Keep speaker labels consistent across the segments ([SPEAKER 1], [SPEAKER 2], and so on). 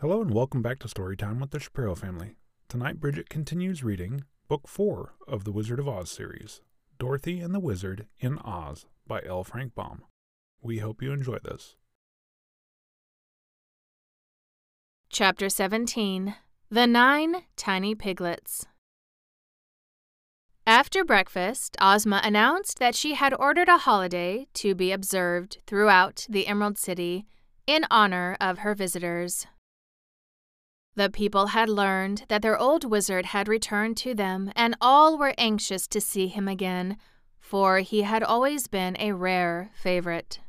[SPEAKER 1] Hello and welcome back to Storytime with the Shapiro family. Tonight, Bridget continues reading Book 4 of the Wizard of Oz series Dorothy and the Wizard in Oz by L. Frank Baum. We hope you enjoy this.
[SPEAKER 2] Chapter 17 The Nine Tiny Piglets. After breakfast, Ozma announced that she had ordered a holiday to be observed throughout the Emerald City in honor of her visitors. The people had learned that their old wizard had returned to them, and all were anxious to see him again, for he had always been a rare favorite.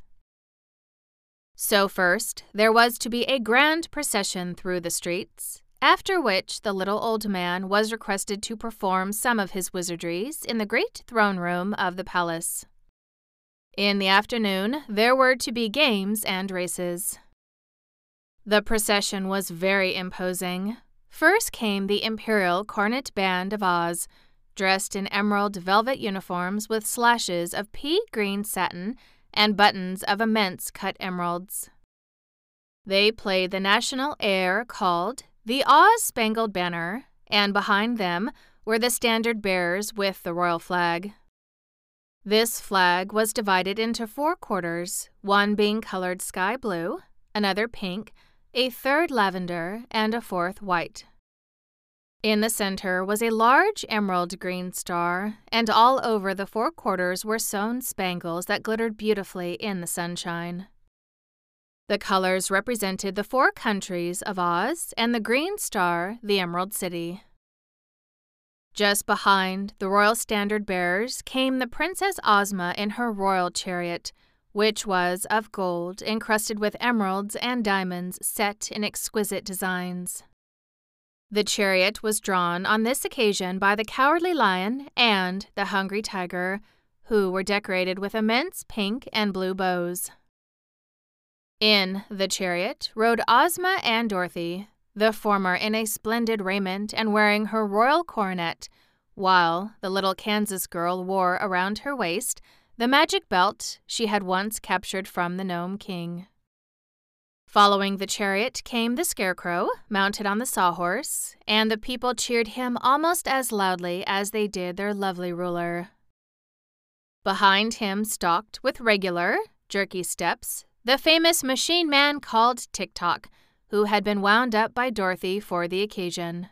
[SPEAKER 2] So, first, there was to be a grand procession through the streets, after which the little old man was requested to perform some of his wizardries in the great throne room of the palace. In the afternoon, there were to be games and races. The procession was very imposing. First came the Imperial Cornet Band of Oz, dressed in emerald velvet uniforms with slashes of pea green satin and buttons of immense cut emeralds. They played the national air called The Oz Spangled Banner, and behind them were the standard bearers with the royal flag. This flag was divided into four quarters, one being colored sky blue, another pink, a third lavender, and a fourth white. In the center was a large emerald green star, and all over the four quarters were sewn spangles that glittered beautifully in the sunshine. The colors represented the four countries of Oz, and the green star, the Emerald City. Just behind the royal standard bearers came the Princess Ozma in her royal chariot, which was of gold encrusted with emeralds and diamonds set in exquisite designs. The chariot was drawn on this occasion by the Cowardly Lion and the Hungry Tiger, who were decorated with immense pink and blue bows. In the chariot rode Ozma and Dorothy, the former in a splendid raiment and wearing her royal coronet, while the little Kansas girl wore around her waist the magic belt she had once captured from the Gnome King. Following the chariot came the Scarecrow, mounted on the Sawhorse, and the people cheered him almost as loudly as they did their lovely ruler. Behind him stalked, with regular, jerky steps, the famous machine man called Tik Tok, who had been wound up by Dorothy for the occasion.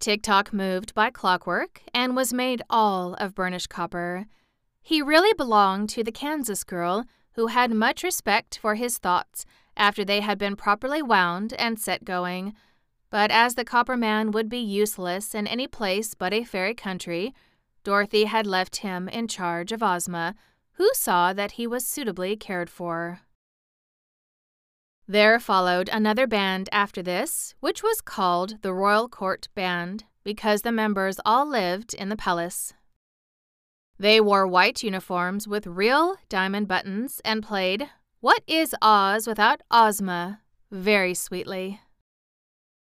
[SPEAKER 2] Tik Tok moved by clockwork and was made all of burnished copper, he really belonged to the Kansas girl, who had much respect for his thoughts after they had been properly wound and set going. But as the copper man would be useless in any place but a fairy country, Dorothy had left him in charge of Ozma, who saw that he was suitably cared for. There followed another band after this, which was called the Royal Court Band, because the members all lived in the palace. They wore white uniforms with real diamond buttons and played What is Oz Without Ozma very sweetly.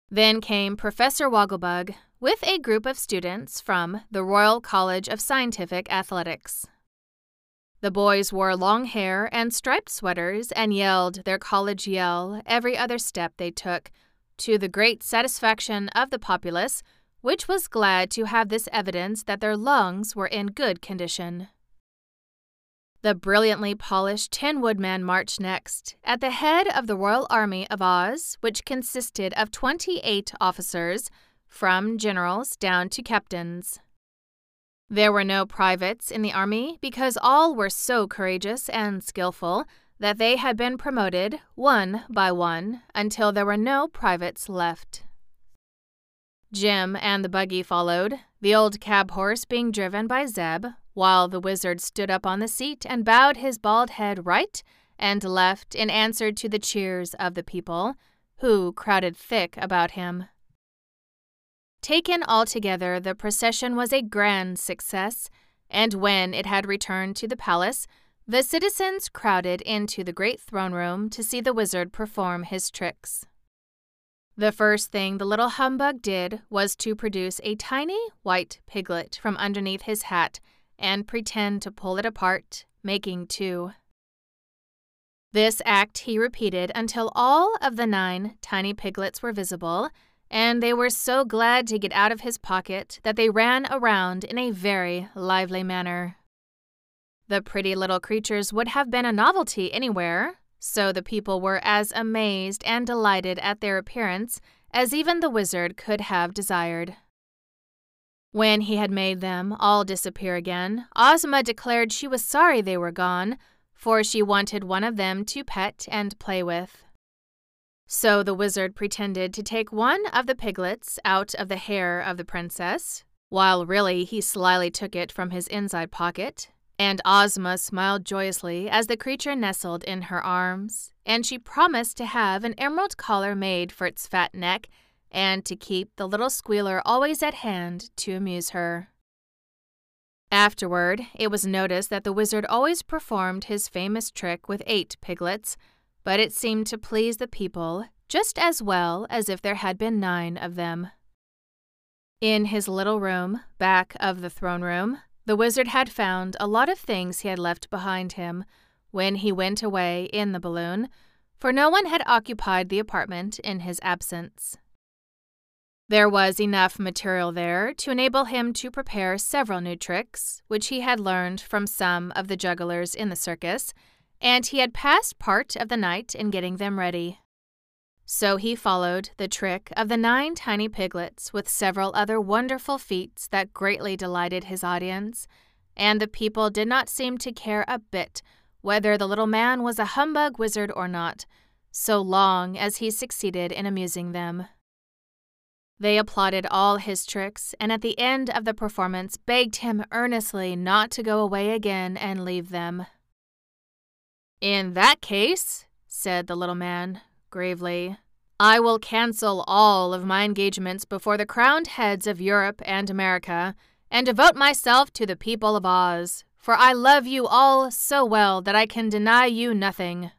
[SPEAKER 2] Then came Professor Wogglebug with a group of students from the Royal College of Scientific Athletics. The boys wore long hair and striped sweaters and yelled their college yell every other step they took, to the great satisfaction of the populace which was glad to have this evidence that their lungs were in good condition. The brilliantly polished Tin Woodman marched next, at the head of the Royal Army of Oz, which consisted of 28 officers, from generals down to captains. There were no privates in the army because all were so courageous and skillful that they had been promoted one by one until there were no privates left. Jim and the buggy followed, the old cab horse being driven by Zeb, while the wizard stood up on the seat and bowed his bald head right and left in answer to the cheers of the people, who crowded thick about him. Taken altogether, the procession was a grand success, and when it had returned to the palace, the citizens crowded into the great throne room to see the wizard perform his tricks. The first thing the little humbug did was to produce a tiny white piglet from underneath his hat and pretend to pull it apart, making two. This act he repeated until all of the nine tiny piglets were visible, and they were so glad to get out of his pocket that they ran around in a very lively manner. The pretty little creatures would have been a novelty anywhere, so the people were as amazed and delighted at their appearance as even the wizard could have desired. When he had made them all disappear again, Ozma declared she was sorry they were gone, for she wanted one of them to pet and play with. So the wizard pretended to take one of the piglets out of the hair of the princess, while really he slyly took it from his inside pocket. And Ozma smiled joyously as the creature nestled in her arms, and she promised to have an emerald collar made for its fat neck and to keep the little squealer always at hand to amuse her. Afterward, it was noticed that the wizard always performed his famous trick with eight piglets, but it seemed to please the people just as well as if there had been nine of them. In his little room, back of the throne room, the wizard had found a lot of things he had left behind him when he went away in the balloon, for no one had occupied the apartment in his absence. There was enough material there to enable him to prepare several new tricks, which he had learned from some of the jugglers in the circus, and he had passed part of the night in getting them ready. So he followed the trick of the nine tiny piglets with several other wonderful feats that greatly delighted his audience, and the people did not seem to care a bit whether the little man was a humbug wizard or not, so long as he succeeded in amusing them. They applauded all his tricks, and at the end of the performance begged him earnestly not to go away again and leave them. In that case, said the little man gravely, I will cancel all of my engagements before the crowned heads of Europe and America and devote myself to the people of Oz, for I love you all so well that I can deny you nothing.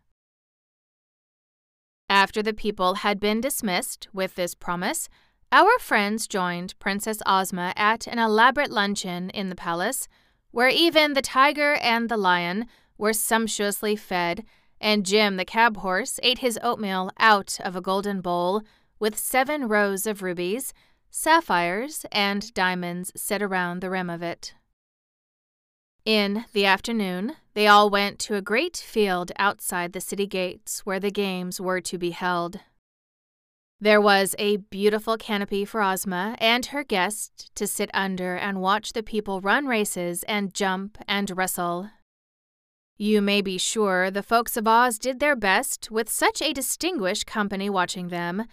[SPEAKER 2] After the people had been dismissed with this promise, our friends joined Princess Ozma at an elaborate luncheon in the palace, where even the tiger and the lion were sumptuously fed, and Jim the cab horse ate his oatmeal out of a golden bowl with seven rows of rubies, sapphires, and diamonds set around the rim of it. In the afternoon, they all went to a great field outside the city gates where the games were to be held. There was a beautiful canopy for Ozma and her guests to sit under and watch the people run races and jump and wrestle. You may be sure the folks of Oz did their best with such a distinguished company watching them,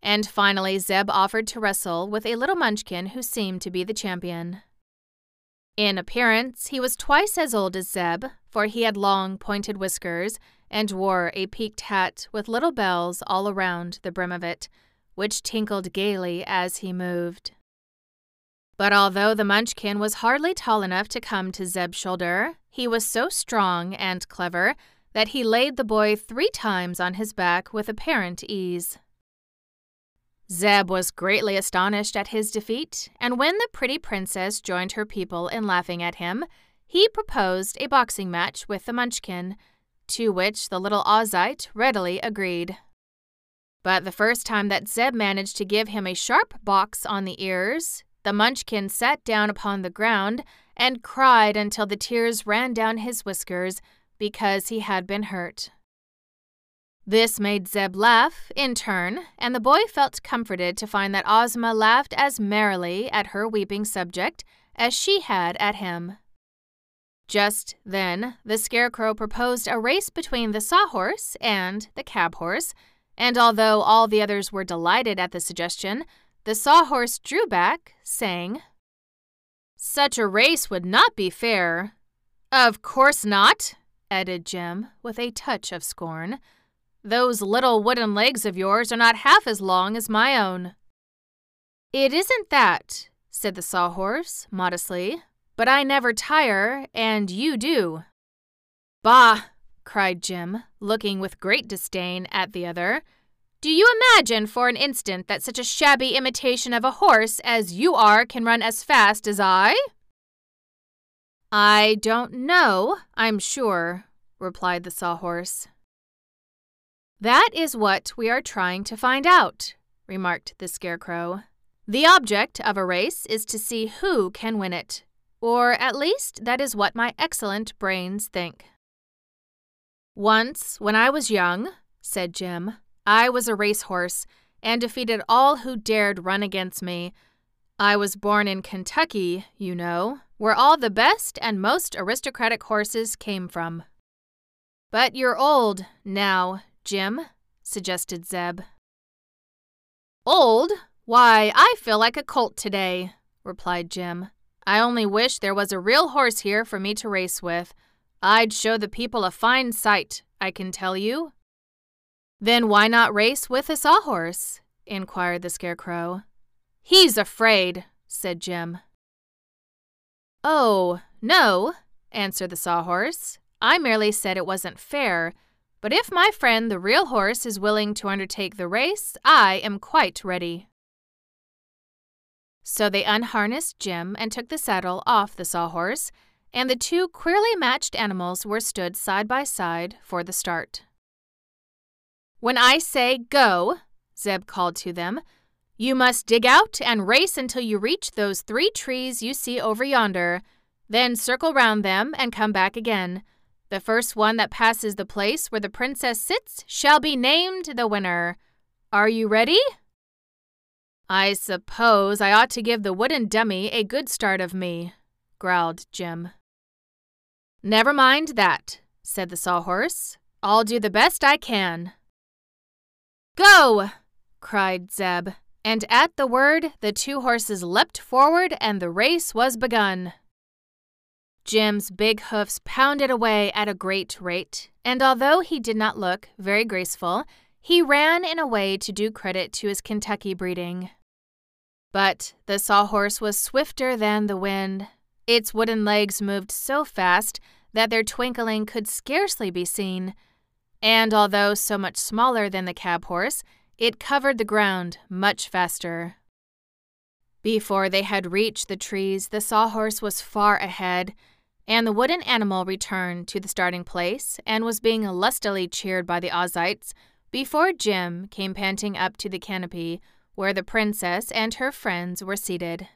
[SPEAKER 2] and finally Zeb offered to wrestle with a little munchkin who seemed to be the champion. In appearance, he was twice as old as Zeb, for he had long pointed whiskers and wore a peaked hat with little bells all around the brim of it, which tinkled gaily as he moved. But although the Munchkin was hardly tall enough to come to Zeb's shoulder, he was so strong and clever that he laid the boy three times on his back with apparent ease. Zeb was greatly astonished at his defeat, and when the pretty princess joined her people in laughing at him, he proposed a boxing match with the Munchkin, to which the little Ozite readily agreed. But the first time that Zeb managed to give him a sharp box on the ears, the Munchkin sat down upon the ground and cried until the tears ran down his whiskers because he had been hurt. This made Zeb laugh in turn, and the boy felt comforted to find that Ozma laughed as merrily at her weeping subject as she had at him. Just then, the Scarecrow proposed a race between the Sawhorse and the Cab Horse, and although all the others were delighted at the suggestion, the Sawhorse drew back, saying, Such a race would not be fair. Of course not, added Jim, with a touch of scorn. Those little wooden legs of yours are not half as long as my own. It isn't that, said the Sawhorse, modestly, but I never tire, and you do. Bah! cried Jim, looking with great disdain at the other. Do you imagine for an instant that such a shabby imitation of a horse as you are can run as fast as I? I don't know, I'm sure, replied the Sawhorse. That is what we are trying to find out, remarked the Scarecrow. The object of a race is to see who can win it, or at least that is what my excellent brains think. Once, when I was young, said Jim, I was a racehorse and defeated all who dared run against me. I was born in Kentucky, you know, where all the best and most aristocratic horses came from. But you're old now, Jim, suggested Zeb. Old? Why, I feel like a colt today, replied Jim. I only wish there was a real horse here for me to race with. I'd show the people a fine sight, I can tell you. Then why not race with a sawhorse? inquired the Scarecrow. He's afraid, said Jim. Oh, no, answered the Sawhorse. I merely said it wasn't fair. But if my friend the real horse is willing to undertake the race, I am quite ready. So they unharnessed Jim and took the saddle off the sawhorse, and the two queerly matched animals were stood side by side for the start. When I say go, Zeb called to them, you must dig out and race until you reach those three trees you see over yonder. Then circle round them and come back again. The first one that passes the place where the princess sits shall be named the winner. Are you ready? I suppose I ought to give the wooden dummy a good start of me, growled Jim. Never mind that, said the sawhorse. I'll do the best I can. Go! cried Zeb, and at the word the two horses leapt forward and the race was begun. Jim's big hoofs pounded away at a great rate, and although he did not look very graceful, he ran in a way to do credit to his Kentucky breeding. But the sawhorse was swifter than the wind. Its wooden legs moved so fast that their twinkling could scarcely be seen, and although so much smaller than the cab horse, it covered the ground much faster. Before they had reached the trees, the sawhorse was far ahead, and the wooden animal returned to the starting place and was being lustily cheered by the Ozites before Jim came panting up to the canopy where the princess and her friends were seated.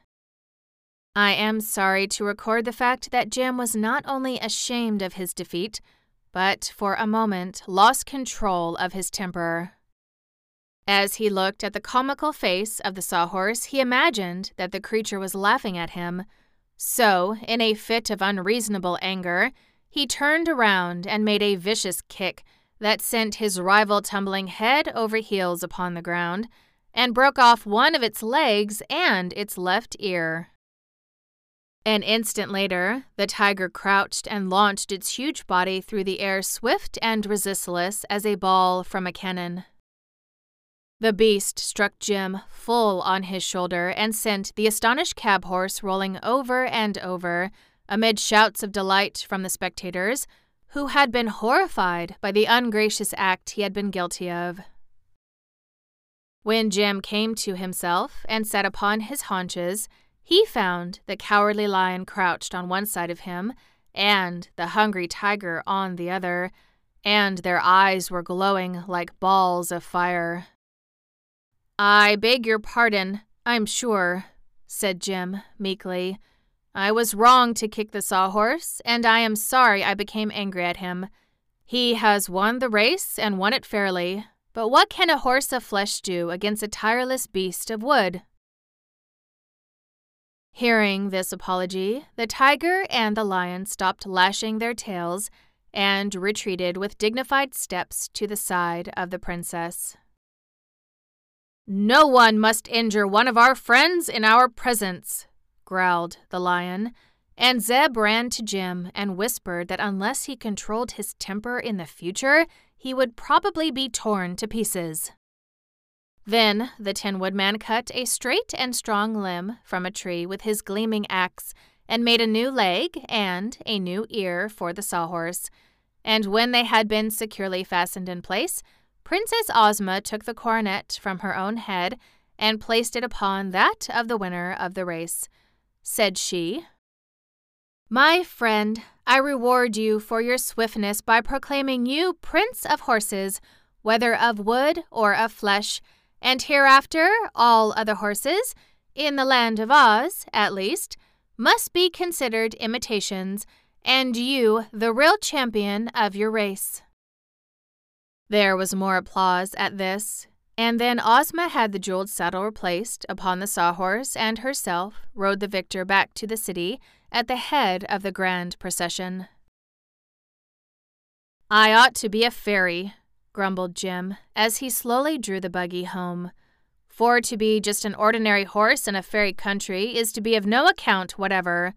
[SPEAKER 2] I am sorry to record the fact that Jim was not only ashamed of his defeat, but for a moment lost control of his temper. As he looked at the comical face of the sawhorse, he imagined that the creature was laughing at him so, in a fit of unreasonable anger, he turned around and made a vicious kick that sent his rival tumbling head over heels upon the ground and broke off one of its legs and its left ear. An instant later, the tiger crouched and launched its huge body through the air swift and resistless as a ball from a cannon. The beast struck Jim full on his shoulder and sent the astonished cab horse rolling over and over, amid shouts of delight from the spectators, who had been horrified by the ungracious act he had been guilty of. When Jim came to himself and sat upon his haunches, he found the cowardly lion crouched on one side of him and the hungry tiger on the other, and their eyes were glowing like balls of fire. I beg your pardon, I'm sure, said Jim meekly. I was wrong to kick the sawhorse, and I am sorry I became angry at him. He has won the race and won it fairly, but what can a horse of flesh do against a tireless beast of wood? Hearing this apology, the tiger and the lion stopped lashing their tails and retreated with dignified steps to the side of the princess. No one must injure one of our friends in our presence, growled the lion, and Zeb ran to Jim and whispered that unless he controlled his temper in the future, he would probably be torn to pieces. Then the Tin Woodman cut a straight and strong limb from a tree with his gleaming axe and made a new leg and a new ear for the sawhorse. And when they had been securely fastened in place, Princess Ozma took the coronet from her own head and placed it upon that of the winner of the race. Said she, My friend, I reward you for your swiftness by proclaiming you Prince of Horses, whether of wood or of flesh, and hereafter all other horses, in the land of Oz at least, must be considered imitations, and you the real champion of your race. There was more applause at this, and then Ozma had the jeweled saddle replaced upon the sawhorse and herself rode the victor back to the city at the head of the grand procession. I ought to be a fairy, grumbled Jim as he slowly drew the buggy home. For to be just an ordinary horse in a fairy country is to be of no account whatever.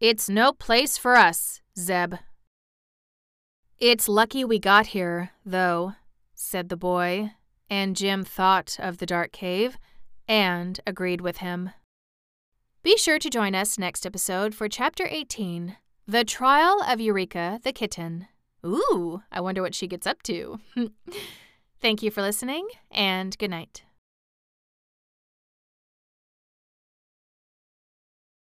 [SPEAKER 2] It's no place for us, Zeb. It's lucky we got here, though, said the boy, and Jim thought of the dark cave and agreed with him. Be sure to join us next episode for Chapter 18 The Trial of Eureka the Kitten. Ooh, I wonder what she gets up to. Thank you for listening, and good night.